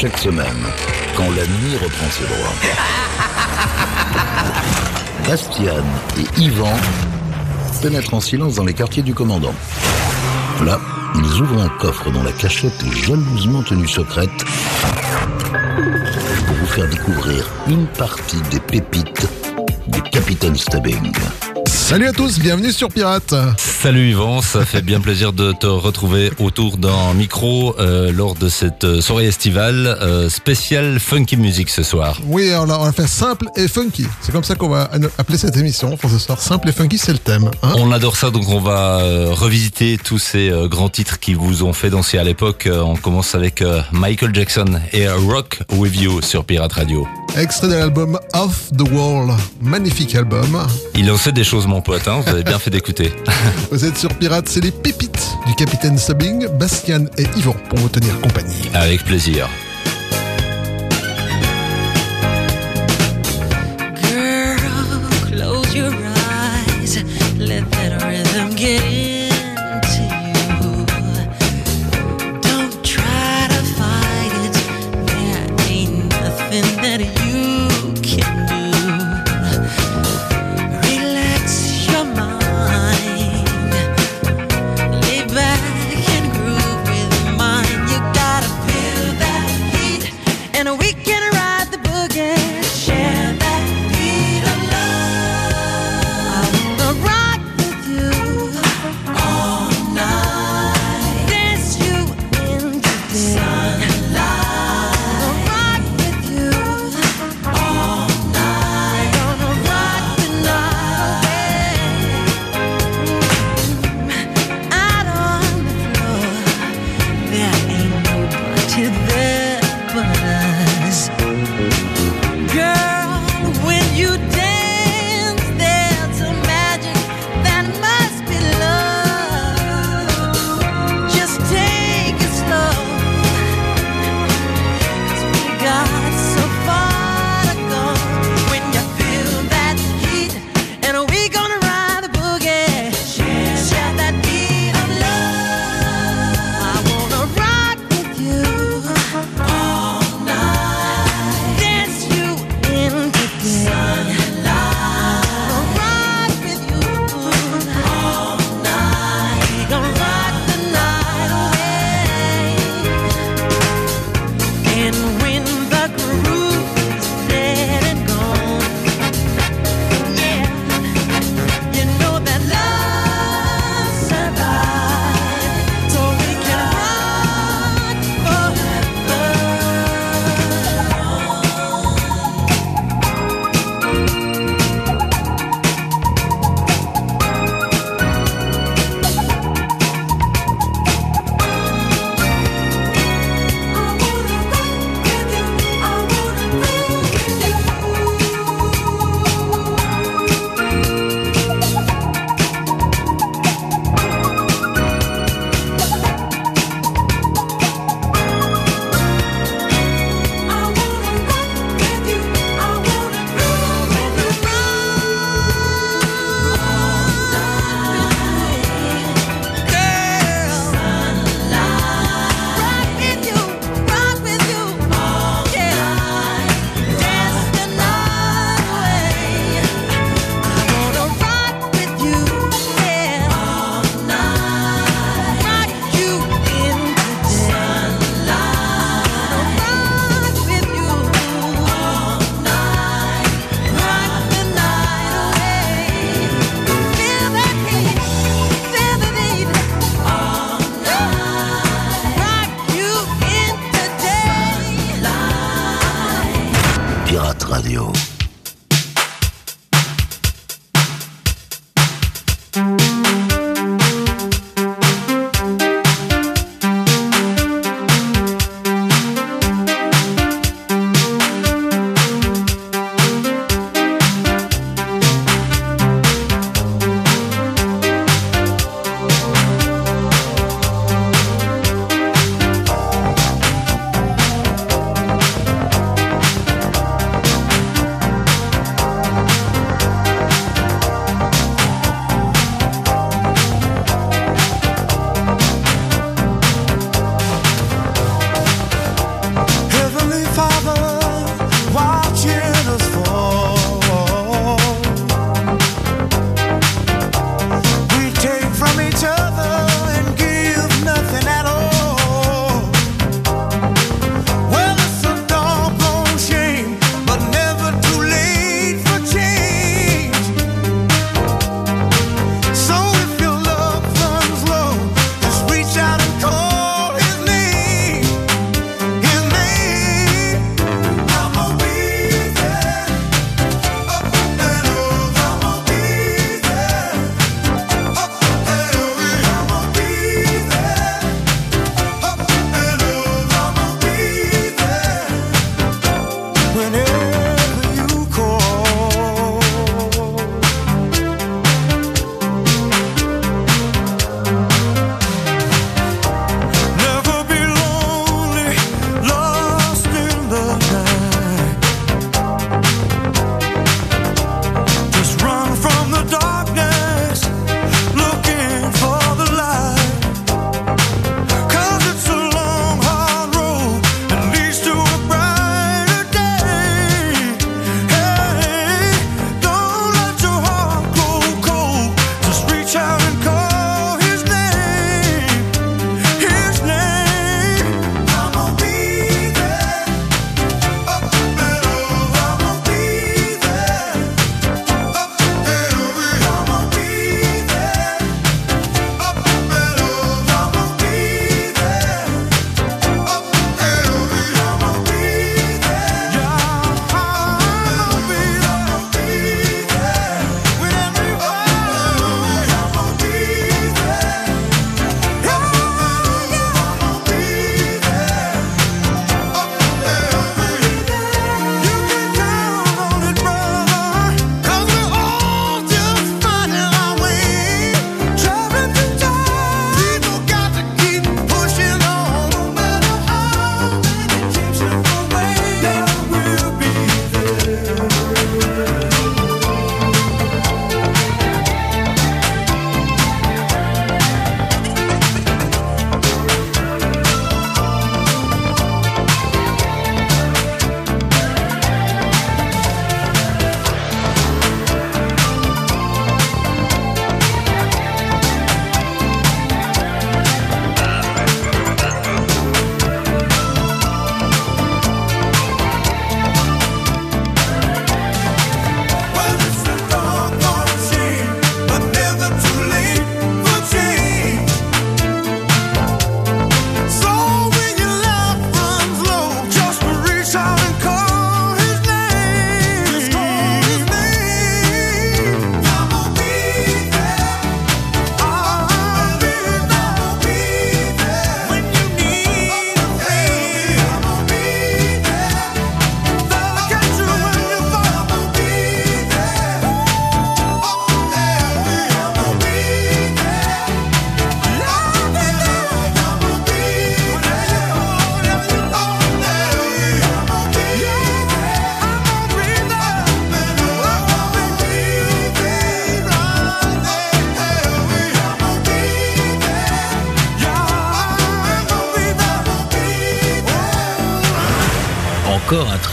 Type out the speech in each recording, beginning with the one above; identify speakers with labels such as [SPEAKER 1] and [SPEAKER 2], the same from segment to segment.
[SPEAKER 1] Chaque semaine, quand la nuit reprend ses droits. Bastian et Yvan pénètrent en silence dans les quartiers du commandant. Là, ils ouvrent un coffre dont la cachette est jalousement tenue secrète pour vous faire découvrir une partie des pépites du Capitaine Stubbing.
[SPEAKER 2] Salut à tous, bienvenue sur Pirate.
[SPEAKER 3] Salut Yvan, ça fait bien plaisir de te retrouver autour d'un micro euh, lors de cette euh, soirée estivale euh, spéciale funky music ce soir.
[SPEAKER 2] Oui, on a, on a fait simple et funky. C'est comme ça qu'on va appeler cette émission pour ce soir. Simple et funky, c'est le thème. hein.
[SPEAKER 3] On adore ça, donc on va euh, revisiter tous ces grands titres qui vous ont fait danser à l'époque. On commence avec Michael Jackson et Rock With You sur Pirate Radio.
[SPEAKER 2] Extrait de l'album Off the Wall. Magnifique album.
[SPEAKER 3] Il en sait des choses mon pote, hein, vous avez bien fait d'écouter.
[SPEAKER 2] Vous êtes sur Pirate, c'est les pépites du Capitaine Stubbing, Bastian et Yvan pour vous tenir compagnie.
[SPEAKER 3] Avec plaisir.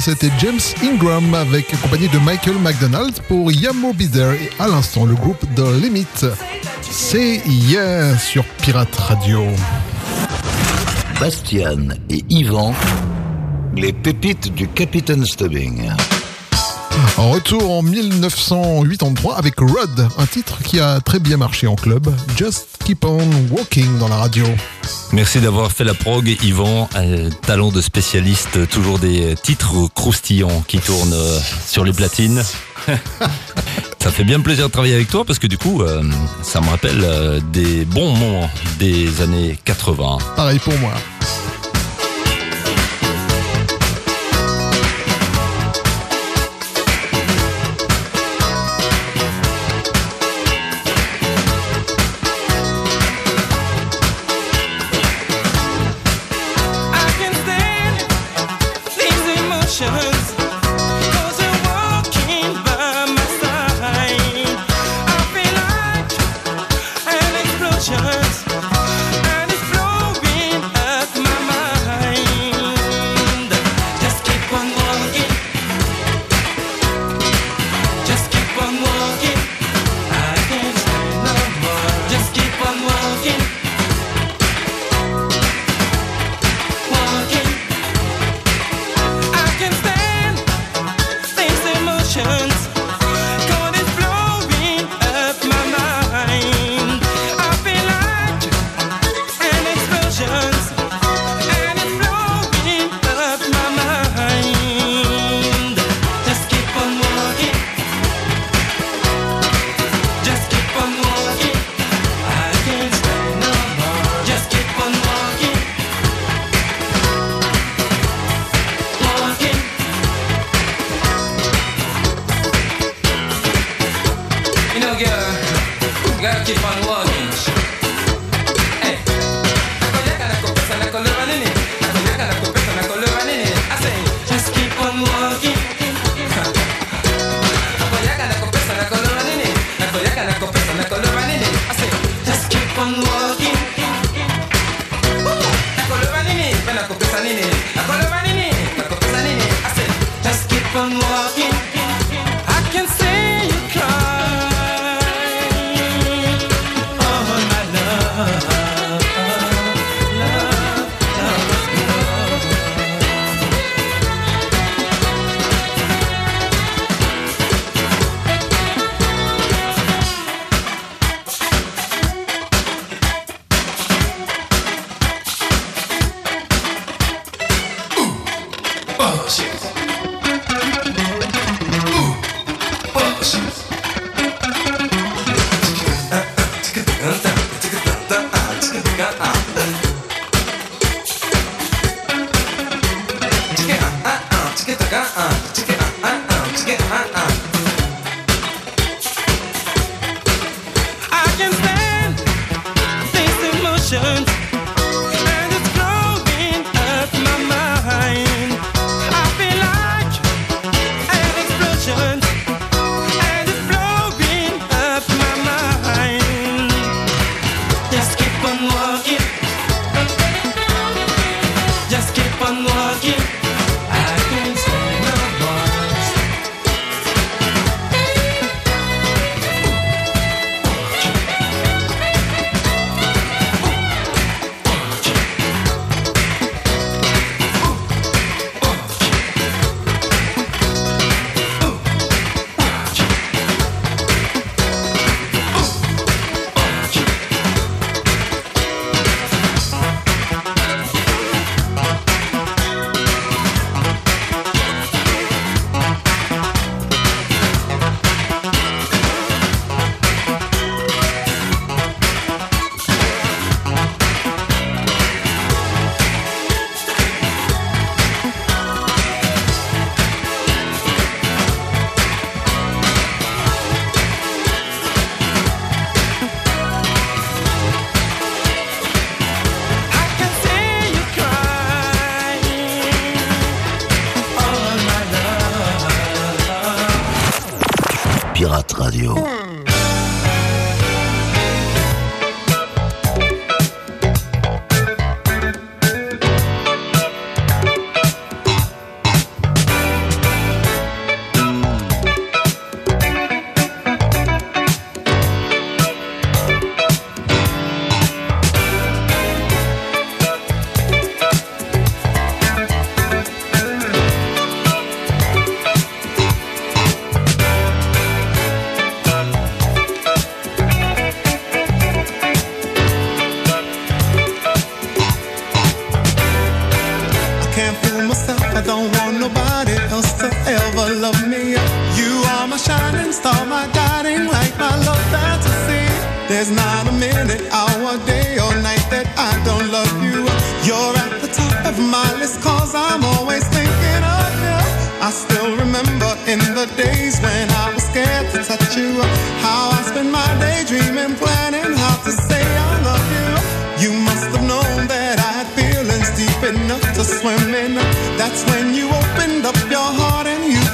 [SPEAKER 2] c'était James Ingram avec compagnie de Michael McDonald pour Yamo Be There et à l'instant, le groupe The Limit. C'est yeah sur Pirate Radio.
[SPEAKER 4] Bastian et Yvan, les pépites du Capitaine Stubbing.
[SPEAKER 2] En retour en 1983 avec Rod, un titre qui a très bien marché en club, Just Keep On Walking dans la radio.
[SPEAKER 5] Merci d'avoir fait la prog, Yvan. Talent de spécialiste, toujours des titres croustillants qui tournent euh, sur les platines. ça fait bien plaisir de travailler avec toi parce que du coup, euh, ça me rappelle euh, des bons moments des années 80.
[SPEAKER 2] Pareil pour moi.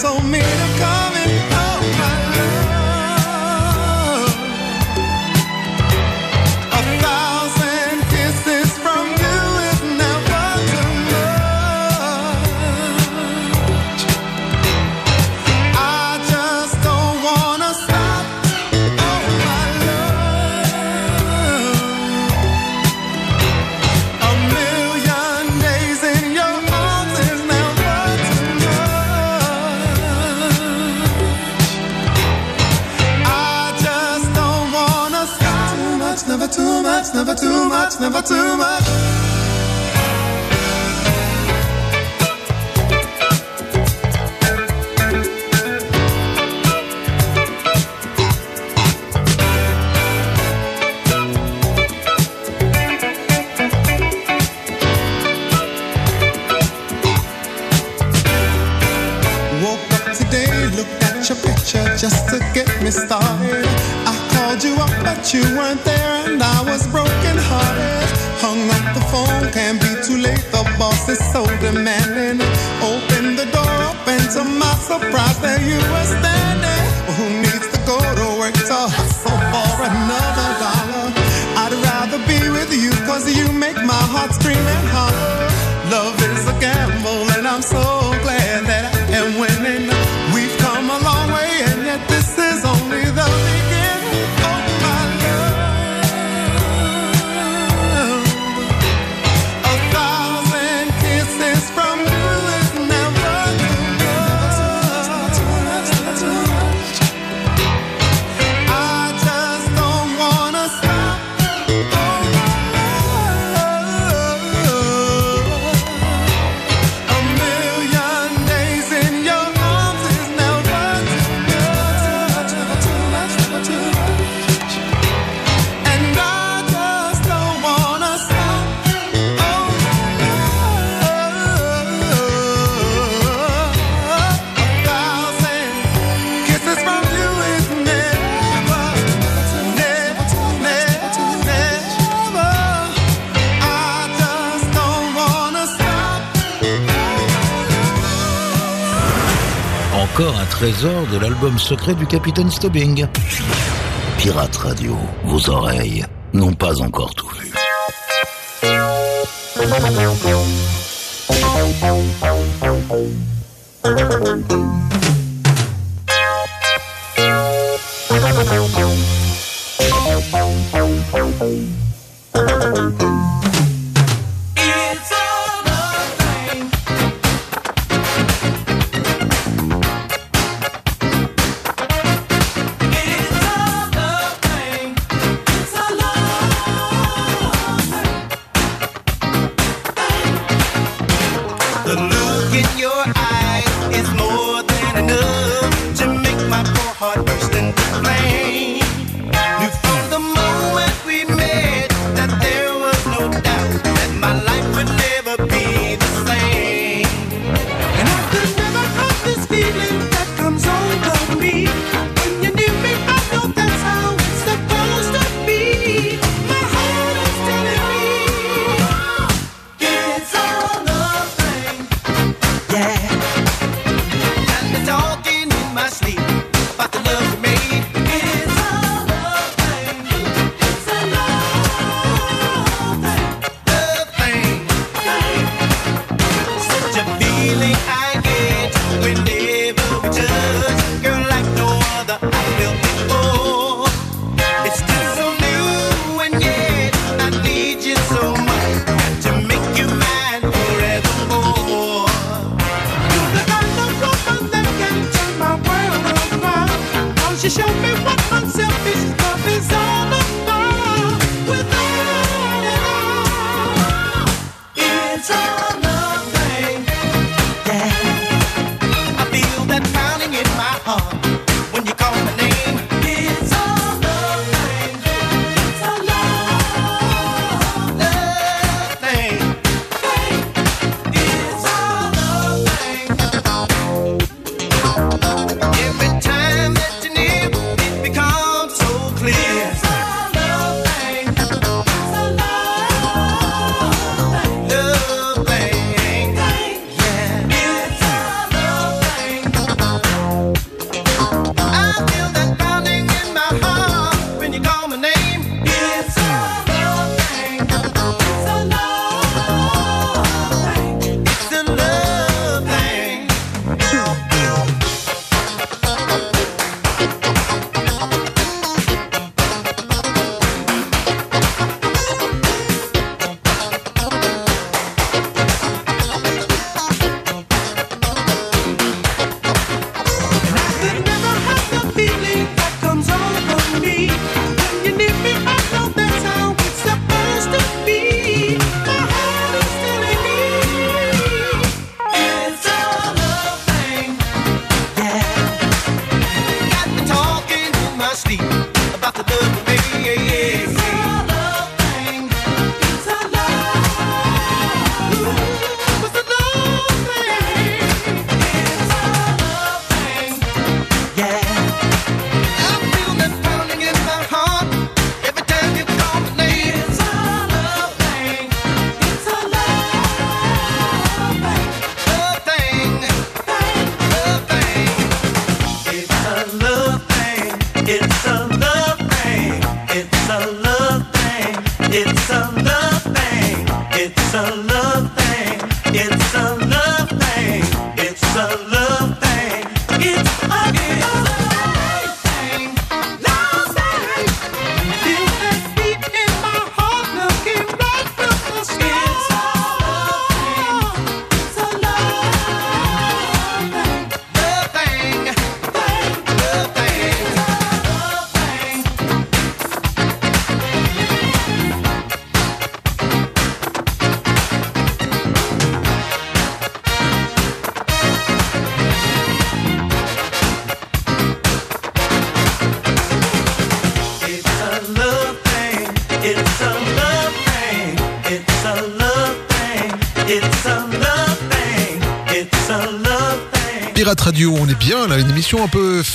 [SPEAKER 6] And you
[SPEAKER 7] secret du capitaine Stubbing. Pirate Radio, vos oreilles n'ont pas encore tout vu.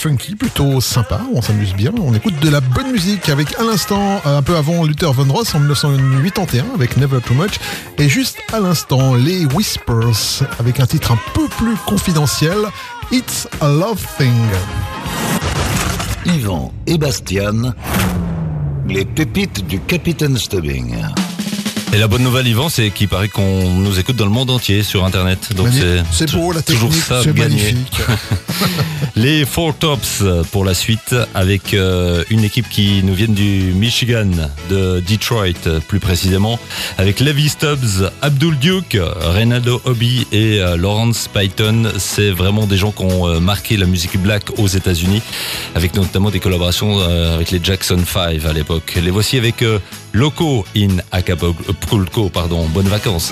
[SPEAKER 2] funky, plutôt sympa, on s'amuse bien, on écoute de la bonne musique avec à l'instant, euh, un peu avant Luther Von Ross en 1981 avec Never Too Much, et juste à l'instant les Whispers avec un titre un peu plus confidentiel, It's a Love Thing.
[SPEAKER 1] Yvan et Bastian, les pépites du Capitaine Stubbing.
[SPEAKER 8] Et la bonne nouvelle, Yvan, c'est qu'il paraît qu'on nous écoute dans le monde entier sur Internet. Donc c'est
[SPEAKER 2] beau, la technique, c'est magnifique.
[SPEAKER 8] Les Four Tops pour la suite avec euh, une équipe qui nous vient du Michigan, de Detroit plus précisément, avec Levi Stubbs, Abdul Duke, Reynaldo Hobby et euh, Lawrence Python. C'est vraiment des gens qui ont euh, marqué la musique black aux États-Unis, avec notamment des collaborations avec les Jackson 5 à l'époque. Les voici avec locaux in Acapulco. Pardon, bonnes vacances.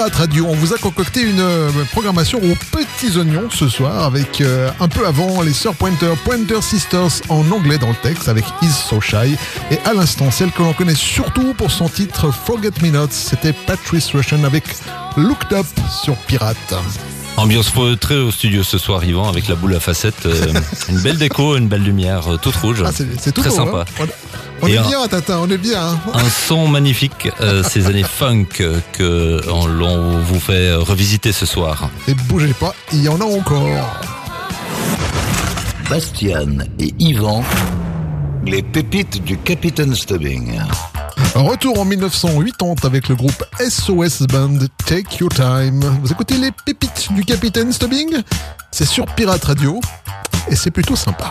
[SPEAKER 2] Pirate Radio, on vous a concocté une euh, programmation aux petits oignons ce soir avec euh, un peu avant les sœurs Pointer, Pointer Sisters en anglais dans le texte avec Is So Shy et à l'instant celle que l'on connaît surtout pour son titre Forget Me Not, c'était Patrice Russian avec Looked Up sur Pirate.
[SPEAKER 5] Ambiance feutrée au studio ce soir, Yvan, avec la boule à facettes. euh, une belle déco, une belle lumière, euh, toute rouge.
[SPEAKER 2] Ah, c'est c'est tout
[SPEAKER 5] Très
[SPEAKER 2] beau,
[SPEAKER 5] sympa.
[SPEAKER 2] hein. On,
[SPEAKER 5] Et
[SPEAKER 2] est
[SPEAKER 5] un-
[SPEAKER 2] bien, Tata, on est bien. hein.
[SPEAKER 5] Un son magnifique, euh, ces années funk euh, que on, l'on vous fait euh, revisiter ce soir.
[SPEAKER 2] Et bougez pas, il y en a encore.
[SPEAKER 9] Bastian et Yvan, les pépites du capitaine Stubbing.
[SPEAKER 2] Retour en 1980 avec le groupe SOS Band Take Your Time. Vous écoutez les pépites du capitaine Stubbing? C'est sur Pirate Radio et c'est plutôt sympa.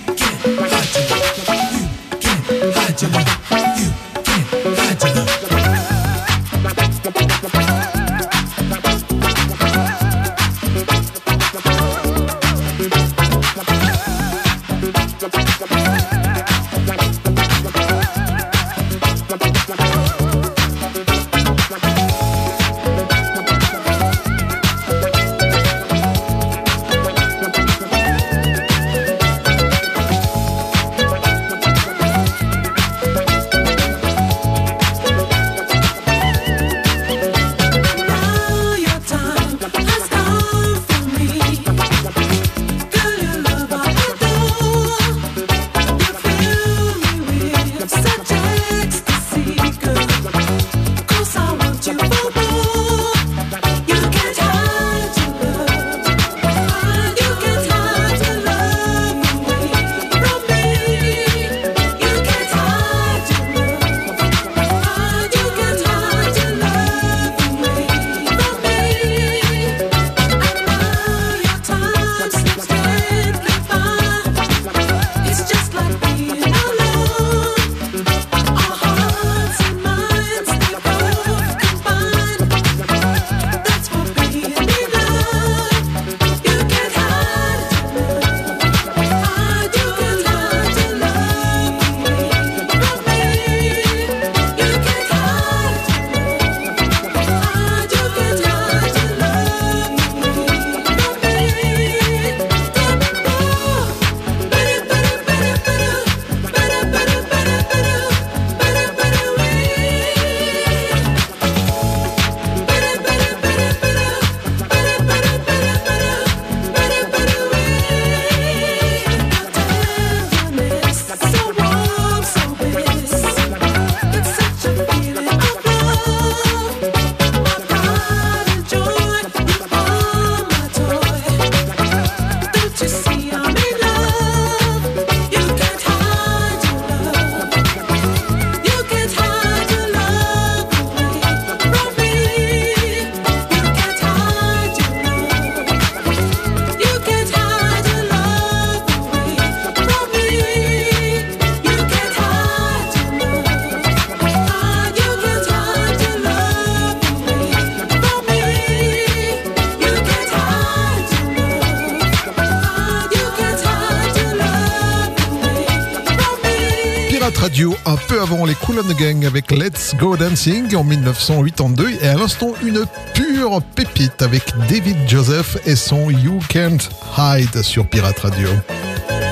[SPEAKER 2] Cool and the Gang avec Let's Go Dancing en 1982 et à l'instant une pure pépite avec David Joseph et son You Can't Hide sur Pirate Radio.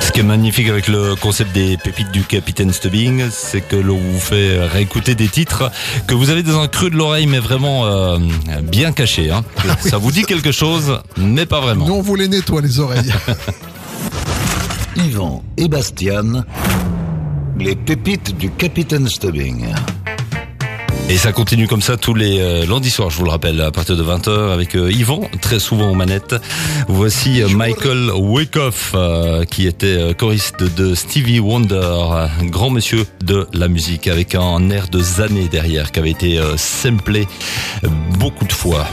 [SPEAKER 5] Ce qui est magnifique avec le concept des pépites du Capitaine Stubbing, c'est que l'on vous fait réécouter des titres que vous avez dans un creux de l'oreille, mais vraiment euh, bien cachés. Hein. Ça vous dit quelque chose, mais pas vraiment.
[SPEAKER 2] Nous on vous les nettoie les oreilles.
[SPEAKER 4] Yvan et Bastian, les pépites du Capitaine Stubbing.
[SPEAKER 5] Et ça continue comme ça tous les euh, lundis soirs, je vous le rappelle, à partir de 20h avec euh, Yvan, très souvent aux manettes. Voici euh, Michael Wyckoff, euh, qui était euh, choriste de Stevie Wonder, grand monsieur de la musique, avec un air de Zané derrière, qui avait été euh, samplé beaucoup de fois.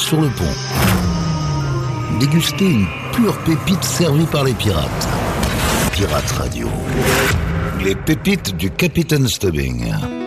[SPEAKER 1] Sur le pont. Dégustez une pure pépite servie par les pirates. Pirate Radio. Les pépites du Capitaine Stubbing.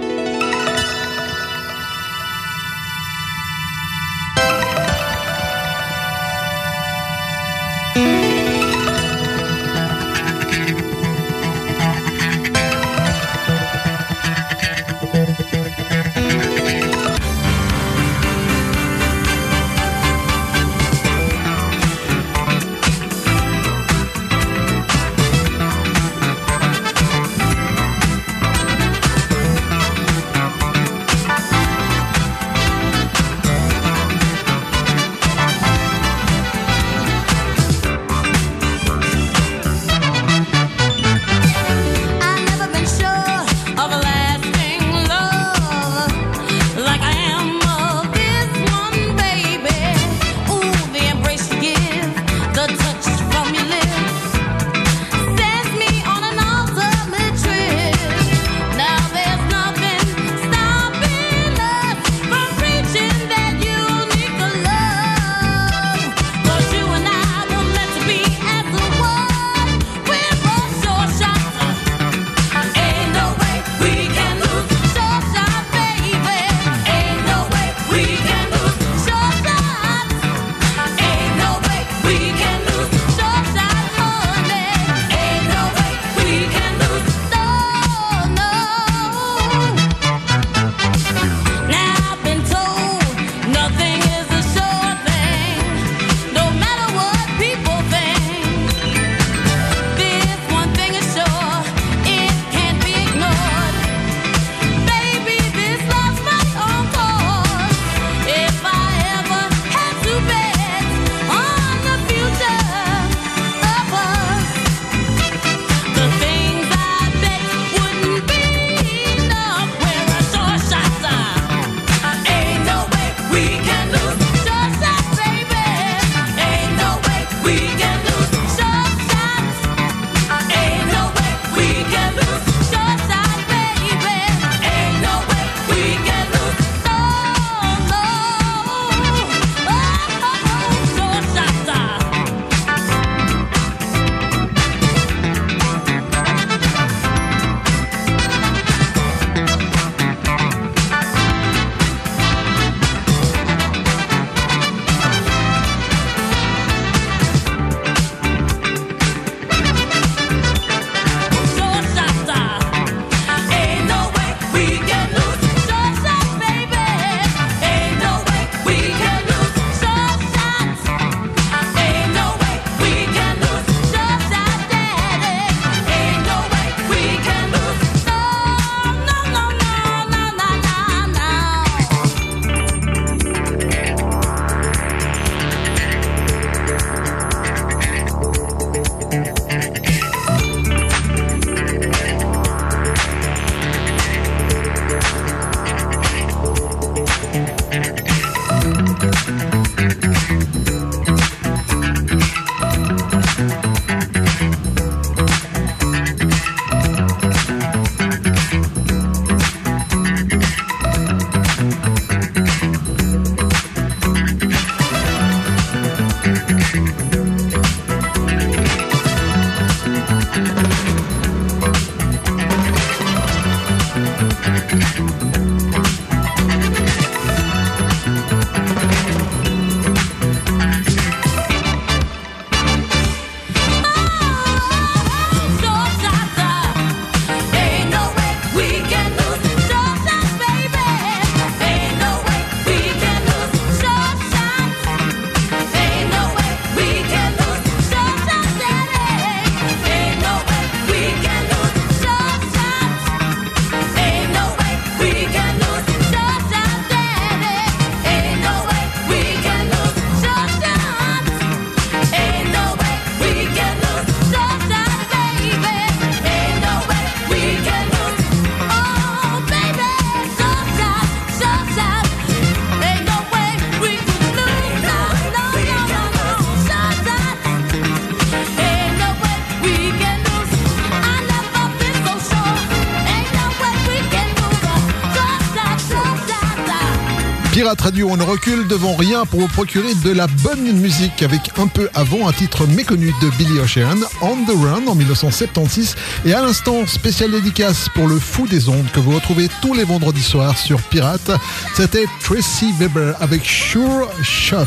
[SPEAKER 2] Radio, on ne recule devant rien pour vous procurer de la bonne musique avec un peu avant un titre méconnu de Billy Ocean, On the Run en 1976 et à l'instant spécial dédicace pour le fou des ondes que vous retrouvez tous les vendredis soirs sur Pirate. C'était Tracy Weber avec Sure Shot.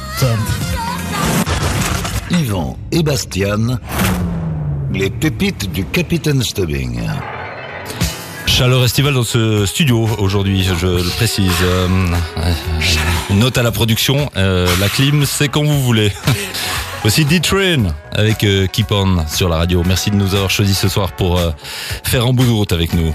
[SPEAKER 1] Yvan et Bastian, les pépites du Capitaine Stubbing.
[SPEAKER 8] Chaleur estivale dans ce studio aujourd'hui, je le précise. Euh, Note à la production, euh, la clim, c'est quand vous voulez. Aussi D-Train avec euh, Keep On sur la radio. Merci de nous avoir choisis ce soir pour euh, faire un bout de route avec nous.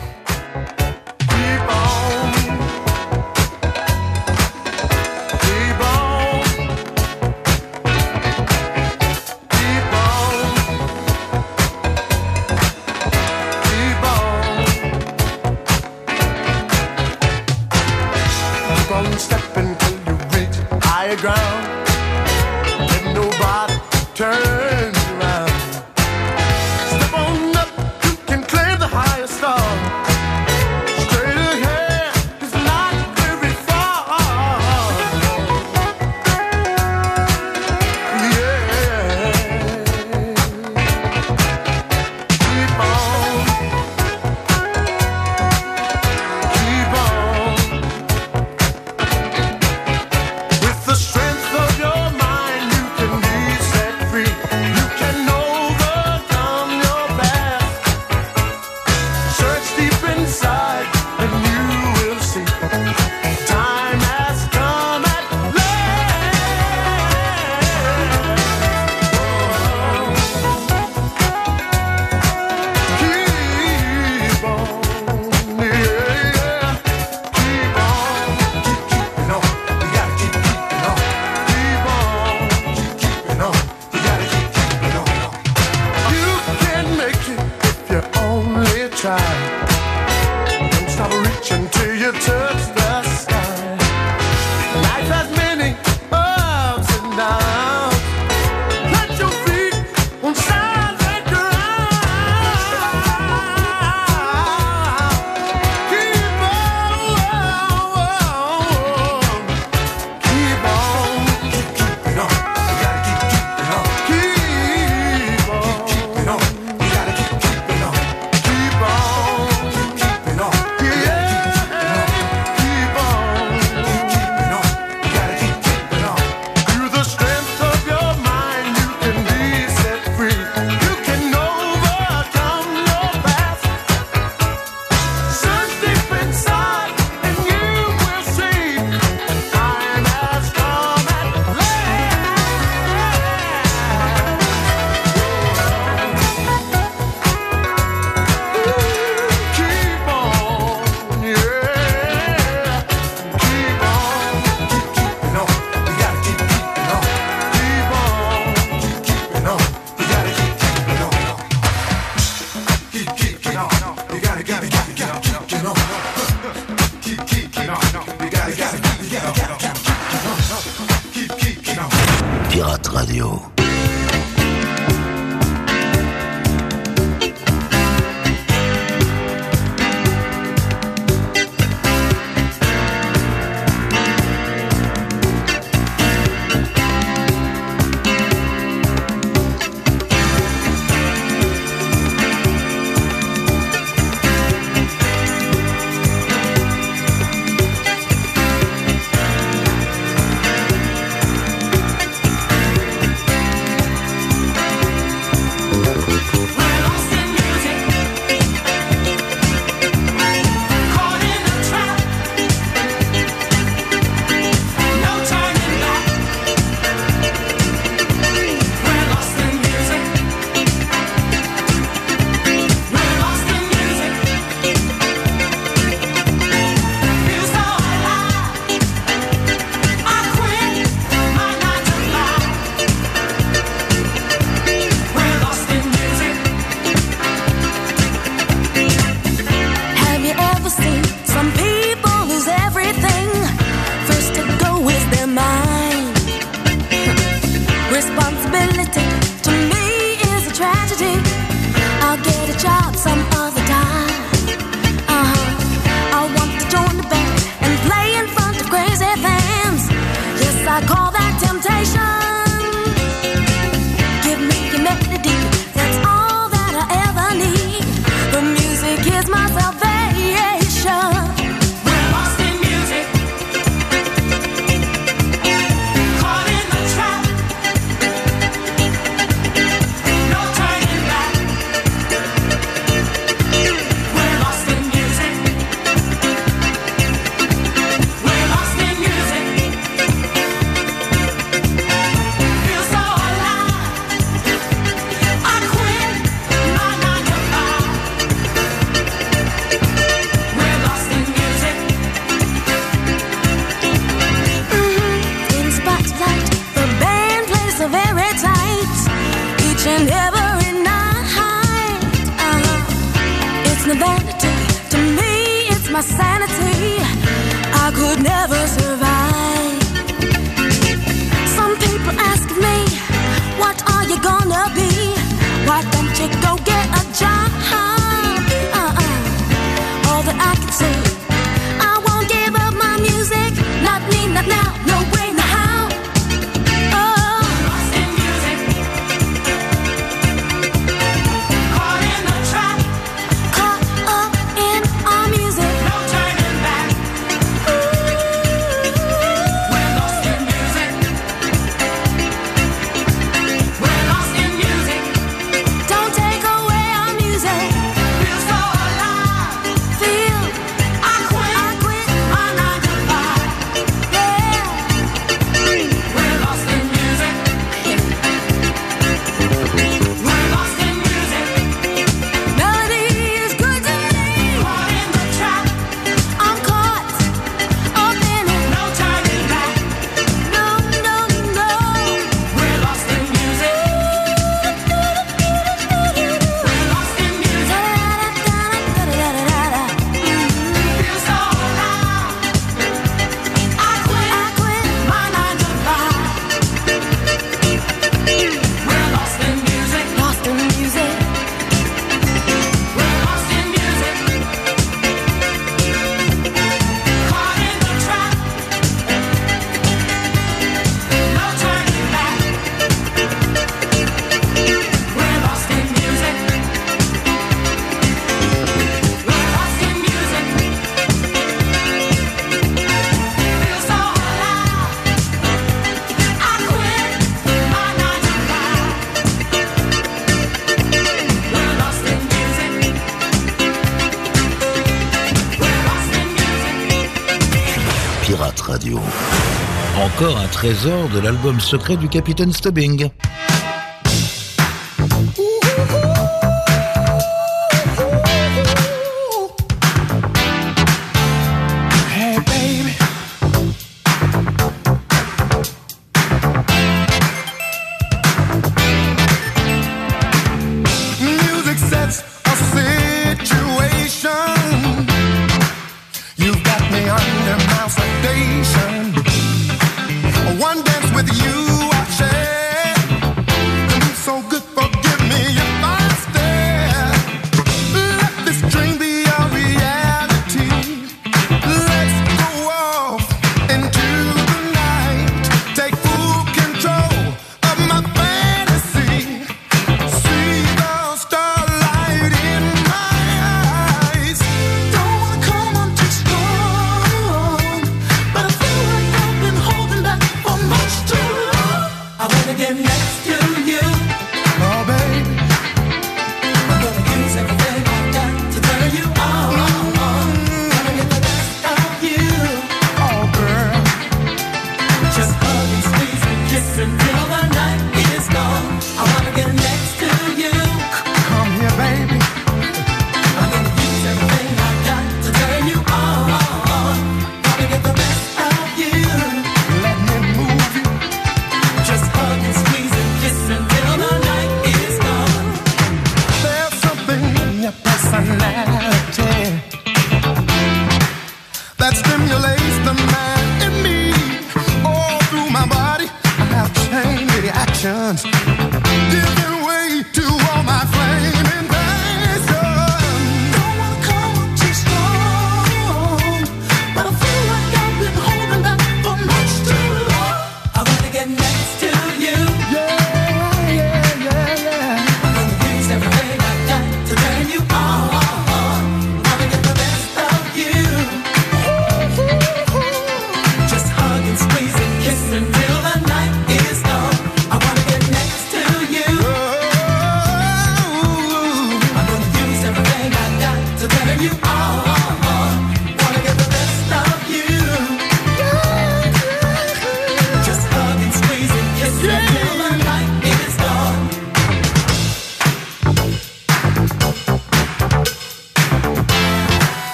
[SPEAKER 4] Trésor de l'album secret du capitaine Stubbing.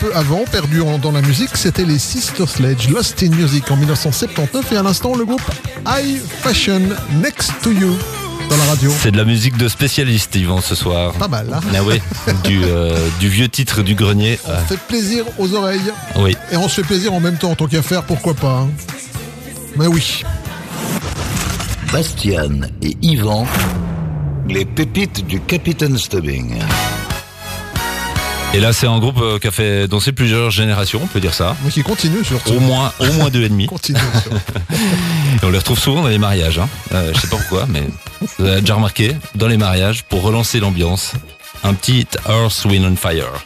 [SPEAKER 2] Peu avant, perdu en- dans la musique, c'était les Sister Sledge, Lost in Music en 1979 et à l'instant le groupe High Fashion Next to You dans la radio.
[SPEAKER 5] C'est de la musique de spécialiste, Yvan, ce soir.
[SPEAKER 2] Pas mal, hein
[SPEAKER 5] Ah oui, du, euh, du vieux titre du grenier.
[SPEAKER 2] On fait plaisir aux oreilles
[SPEAKER 5] oui.
[SPEAKER 2] et on se fait plaisir en même temps, tant qu'à faire, pourquoi pas. hein. Mais oui,
[SPEAKER 4] Bastian et Yvan, les pépites du Capitaine Stubbing.
[SPEAKER 5] Et là, c'est un groupe euh, qui a fait danser plusieurs générations, on peut dire ça.
[SPEAKER 2] mais qui continue surtout.
[SPEAKER 5] Au moins, au moins deux et demi.
[SPEAKER 2] Continue. surtout.
[SPEAKER 5] Et on les retrouve souvent dans les mariages. Hein. Euh, je sais pas pourquoi, mais vous avez déjà remarqué, dans les mariages, pour relancer l'ambiance, un petit Earth, Wind and Fire.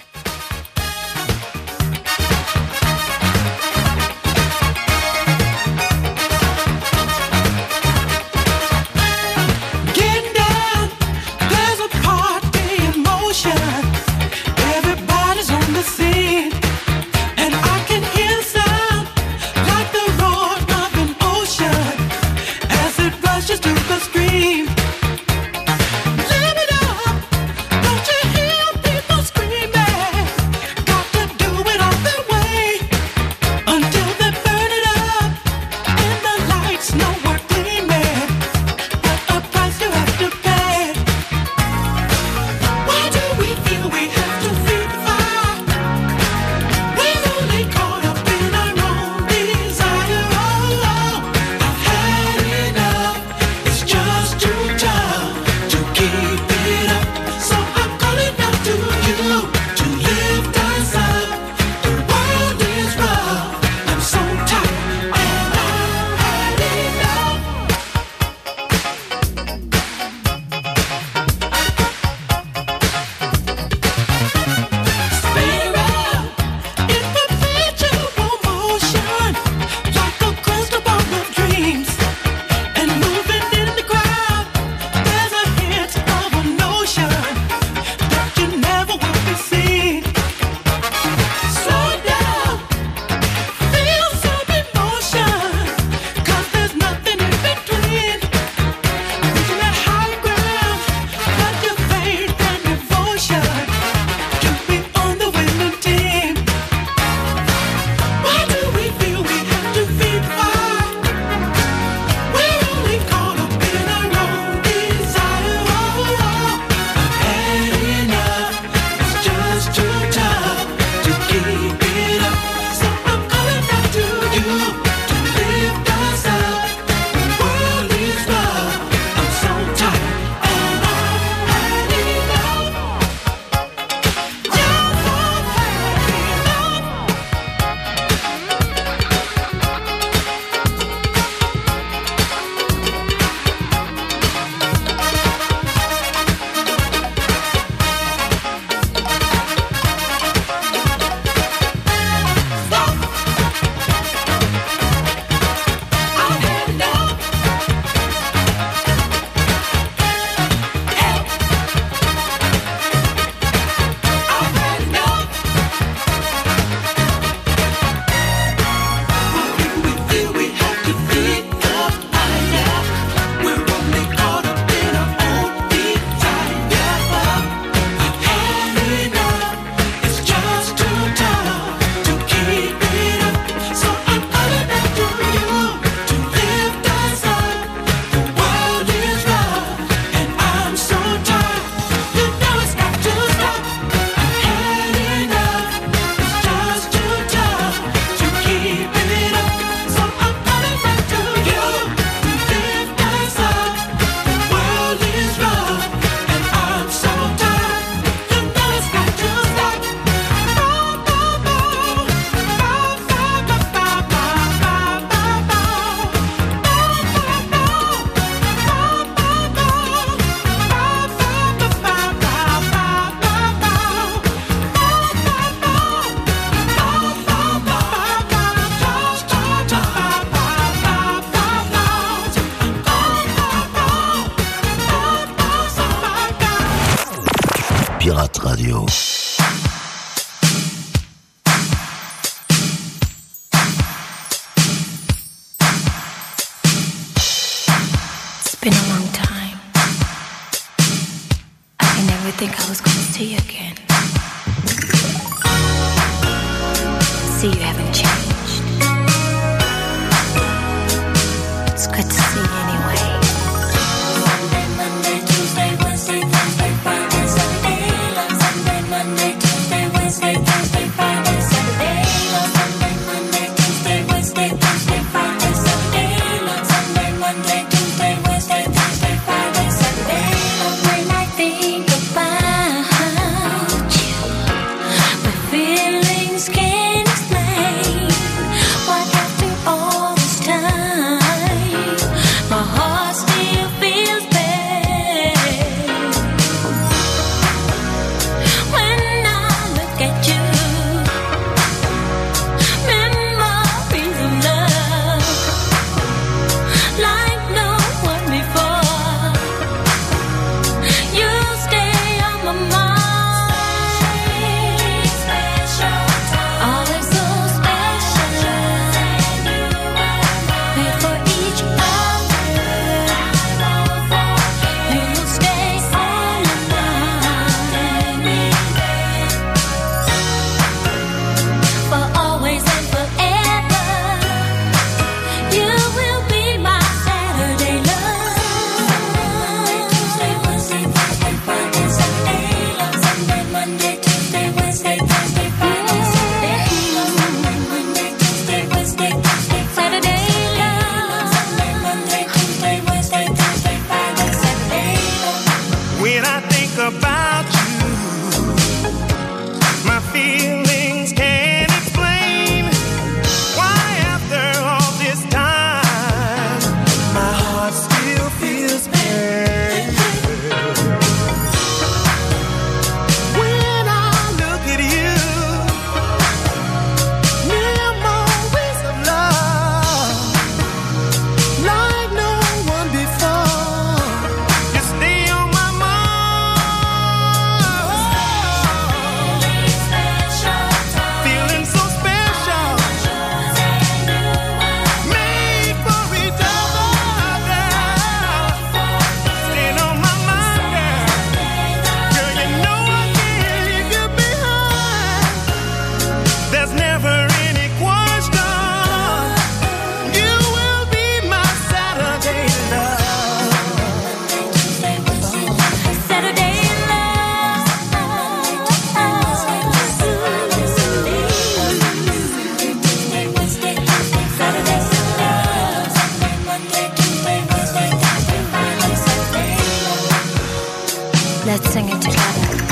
[SPEAKER 9] Let's sing it together.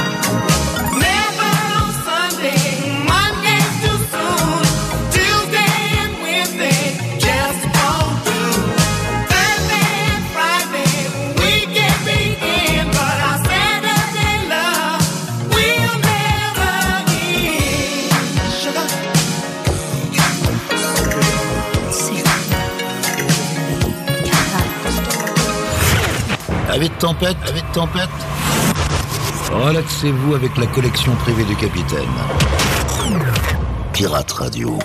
[SPEAKER 3] avec tempête, avec tempête. Relaxez-vous avec la collection privée du capitaine. Pirate Radio.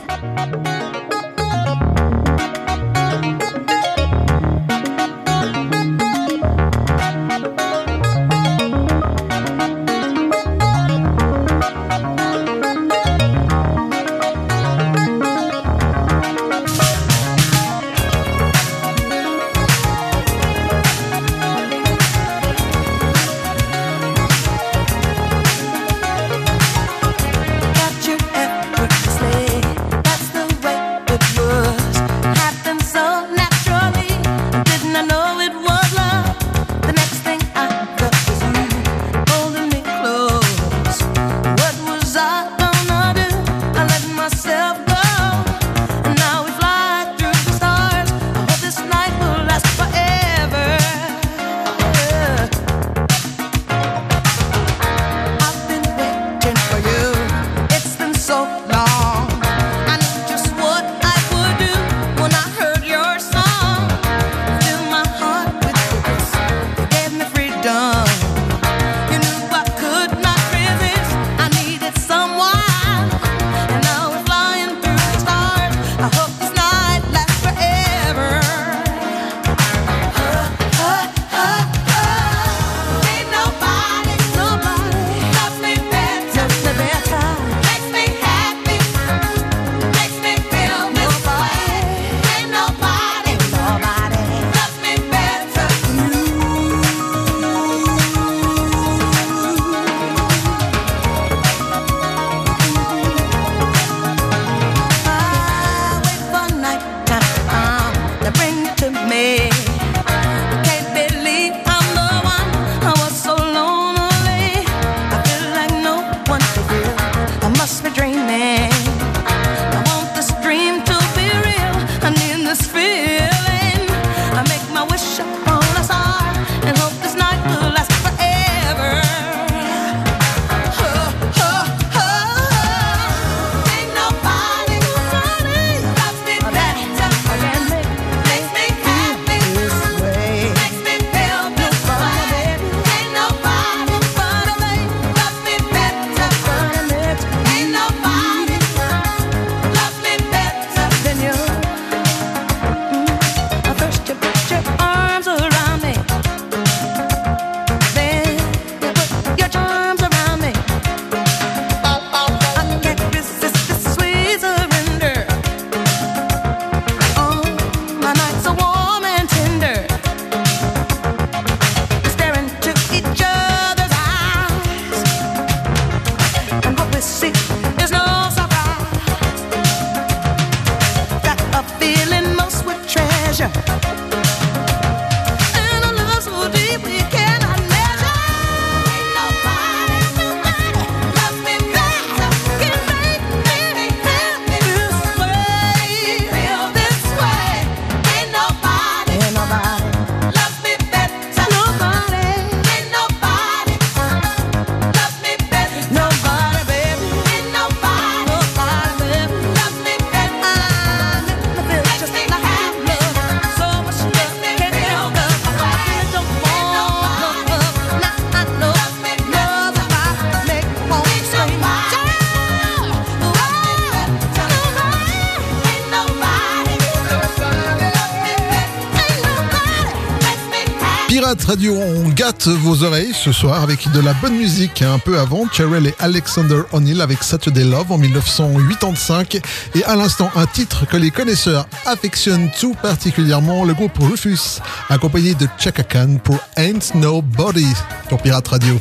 [SPEAKER 2] Radio, on gâte vos oreilles ce soir avec de la bonne musique. Un peu avant, Cherrell et Alexander O'Neill avec Saturday Love en 1985. Et à l'instant, un titre que les connaisseurs affectionnent tout particulièrement, le groupe Rufus, accompagné de Chaka Khan pour Ain't Nobody sur Pirate Radio.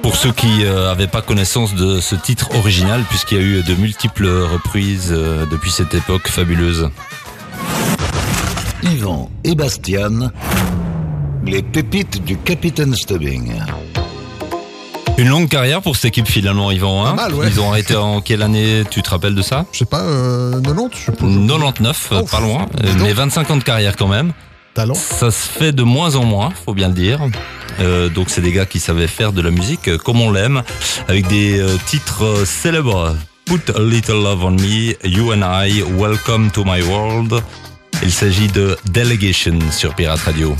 [SPEAKER 7] Pour ceux qui n'avaient pas connaissance de ce titre original, puisqu'il y a eu de multiples reprises euh, depuis cette époque fabuleuse.
[SPEAKER 1] Yvan et Bastian, les pépites du Capitaine Stubbing.
[SPEAKER 7] Une longue carrière pour cette équipe finalement, Yvan. hein
[SPEAKER 2] Pas mal, ouais.
[SPEAKER 7] Ils ont arrêté en quelle année Tu te rappelles de ça?
[SPEAKER 2] Je sais pas, euh, 90, je sais pas.
[SPEAKER 7] 99, euh,
[SPEAKER 2] Oh,
[SPEAKER 7] pas loin, euh, mais 25 ans de carrière quand même.
[SPEAKER 2] Talent.
[SPEAKER 7] Ça se fait de moins en moins, faut bien le dire. Euh, donc c'est des gars qui savaient faire de la musique euh, comme on l'aime, avec des euh, titres euh, célèbres. Put a little love on me, You and I, Welcome to my world. Il s'agit de Delegation sur Pirate Radio.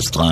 [SPEAKER 10] Son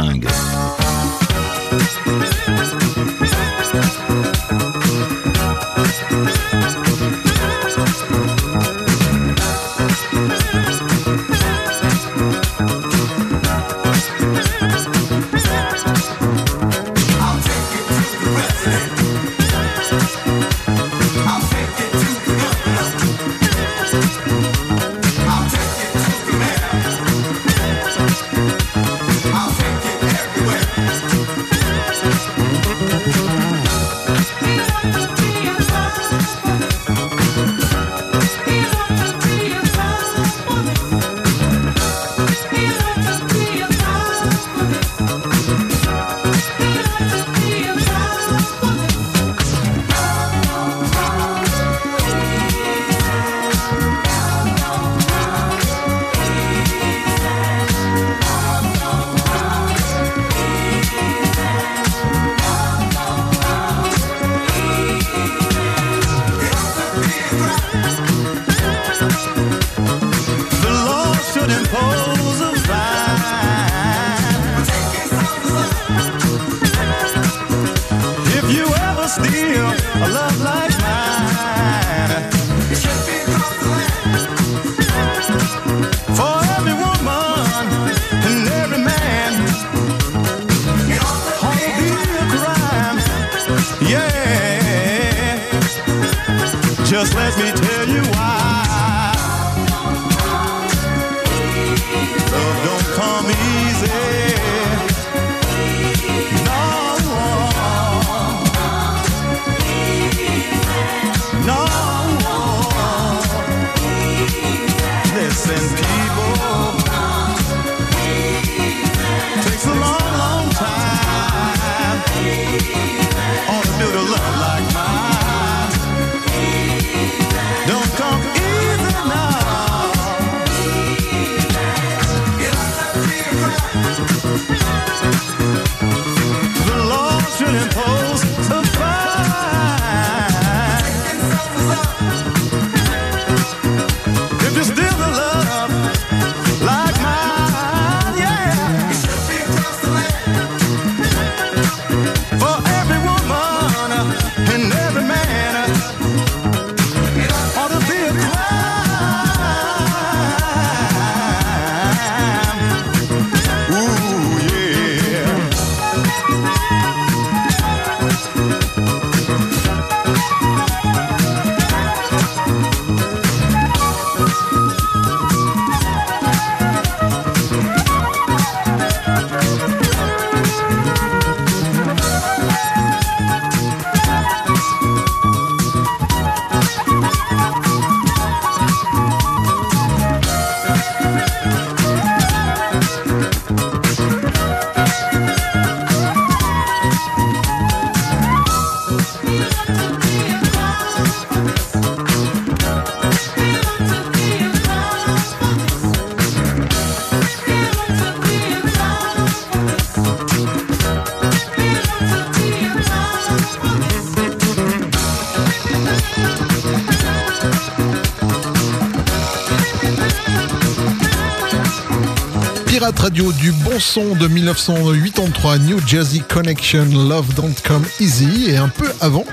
[SPEAKER 2] Radio du bon son de 1983, New Jersey Connection, Love Don't Come Easy. Et un peu avant,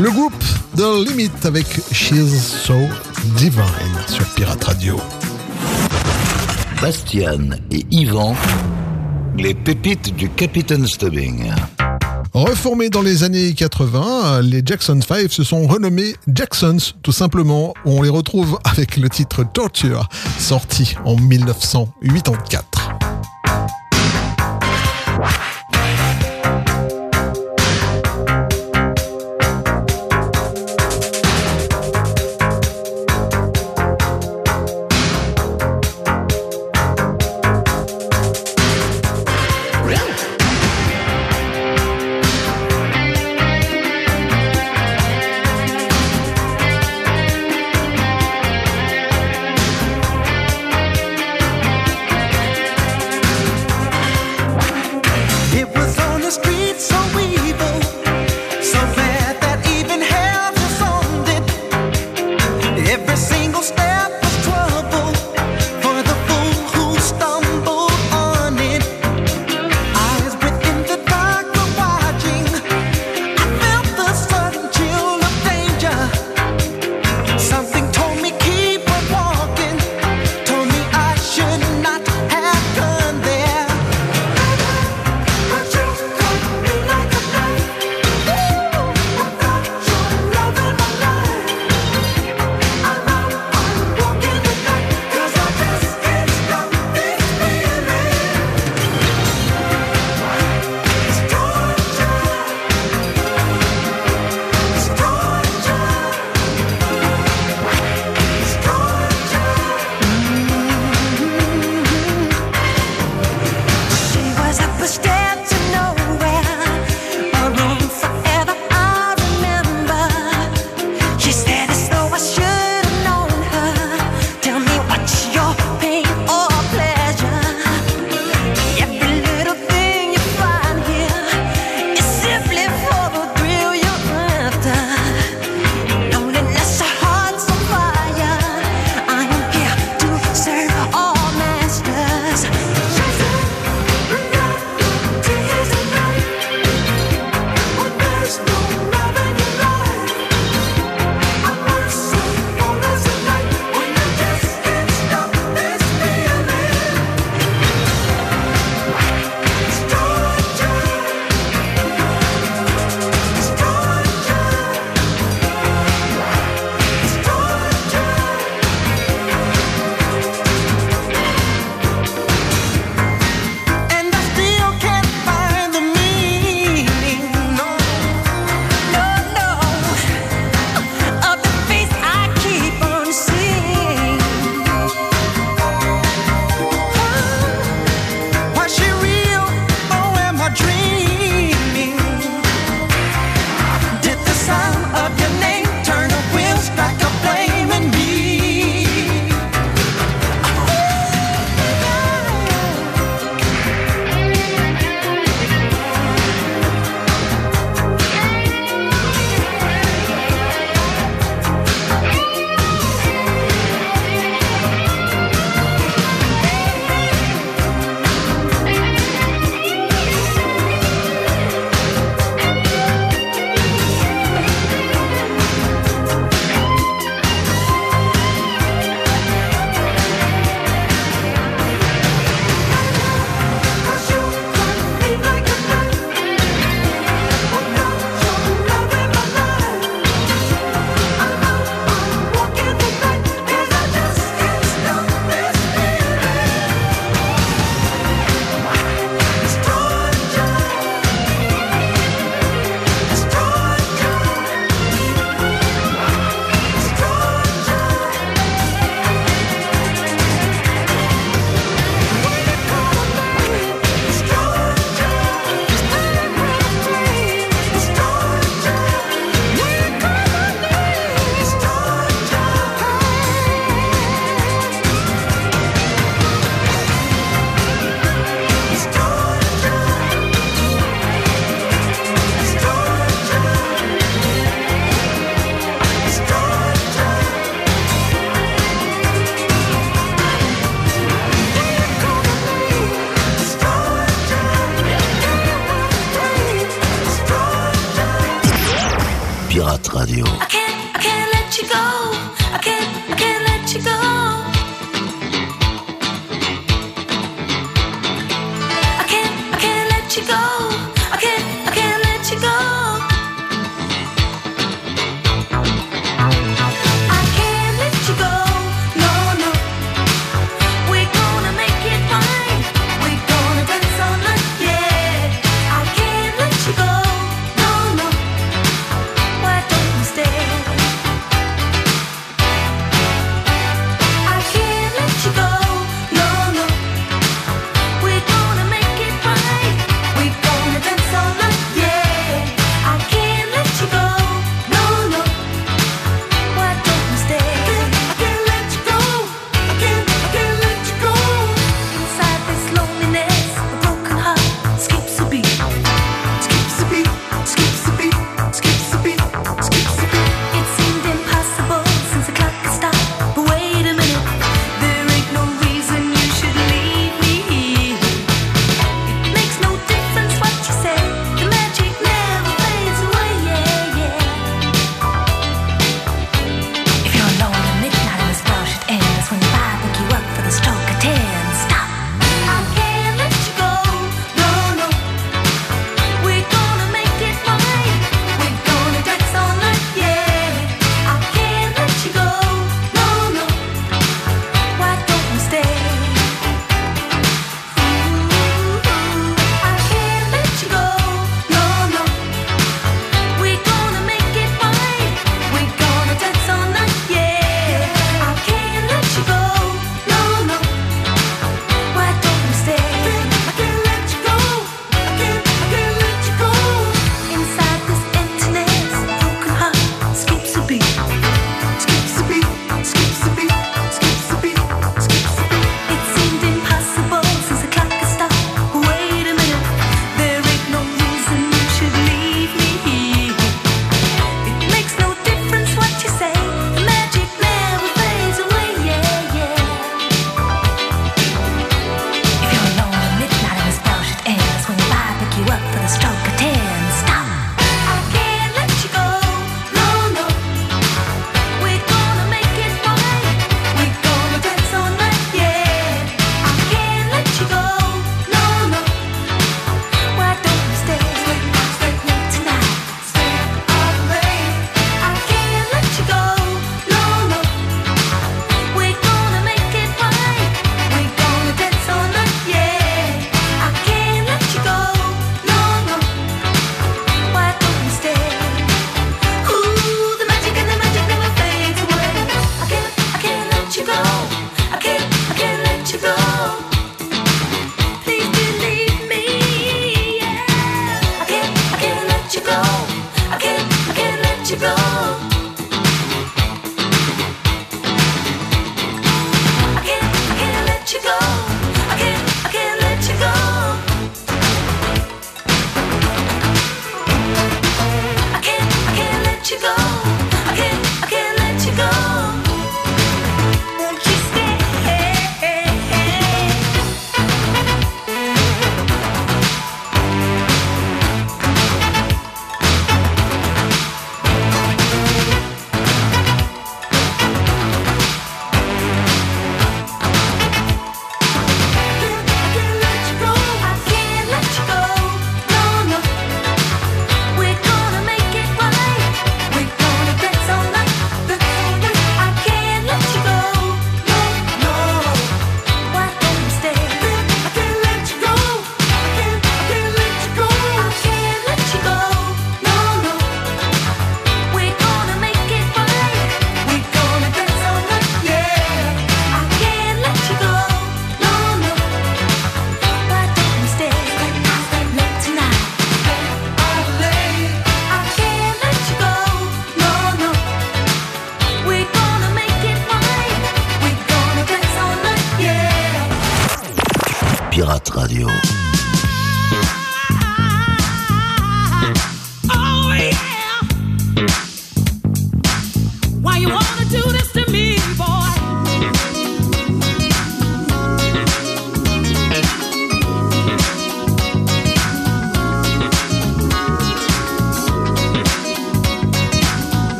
[SPEAKER 2] le groupe The Limit avec She's So Divine sur Pirate Radio.
[SPEAKER 4] Bastian et Yvan, les pépites du Capitaine Stubbing.
[SPEAKER 2] Reformés dans les années 80, les Jackson 5 se sont renommés Jacksons, tout simplement. On les retrouve avec le titre Torture, sorti en 1984.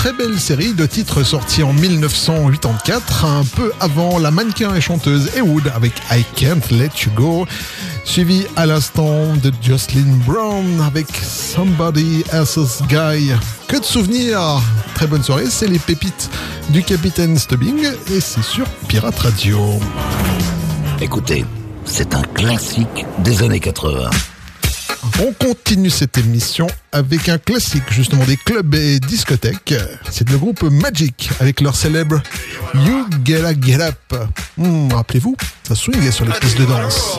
[SPEAKER 11] très belle série de titres sortis en 1984, un peu avant la mannequin et chanteuse Ewood avec I Can't Let You Go, suivi à l'instant de Jocelyn Brown avec Somebody Else's Guy. Que de souvenirs Très bonne soirée, c'est les pépites du capitaine Stubbing et c'est sur Pirate Radio.
[SPEAKER 1] Écoutez, c'est un classique des années 80.
[SPEAKER 11] On continue cette émission avec un classique justement des clubs et discothèques. C'est le groupe Magic avec leur célèbre You Get, a get Hum, Rappelez-vous, ça swingait sur les pistes de danse.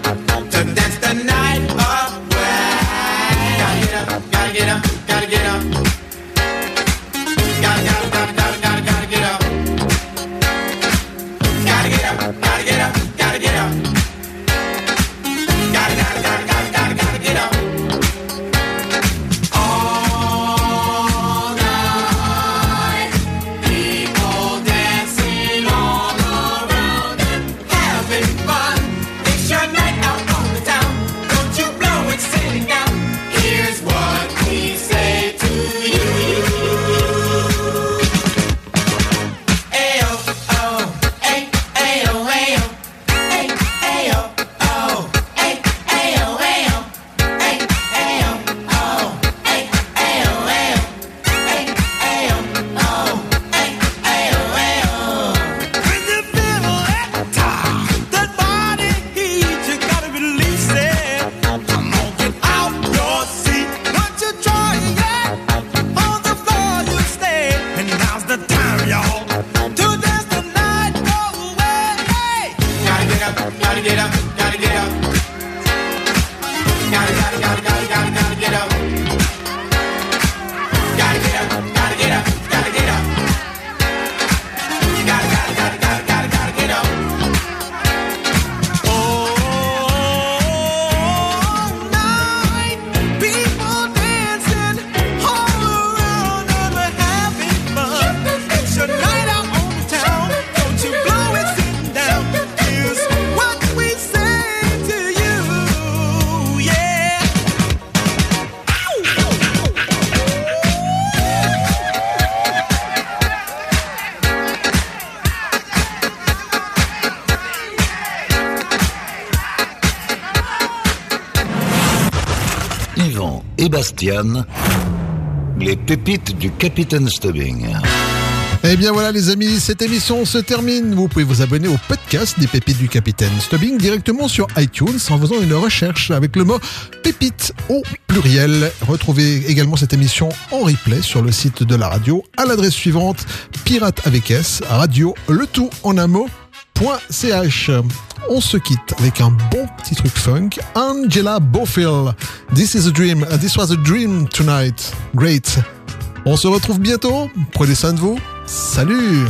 [SPEAKER 4] Capitaine Stubbing.
[SPEAKER 2] Eh bien voilà les amis, cette émission se termine. Vous pouvez vous abonner au podcast des pépites du capitaine Stubbing directement sur iTunes en faisant une recherche avec le mot pépite au pluriel. Retrouvez également cette émission en replay sur le site de la radio à l'adresse suivante pirate avec S radio le tout en un mot. On se quitte avec un bon petit truc funk. Angela Bofill. This is a dream. This was a dream tonight. Great. On se retrouve bientôt. Prenez soin de vous. Salut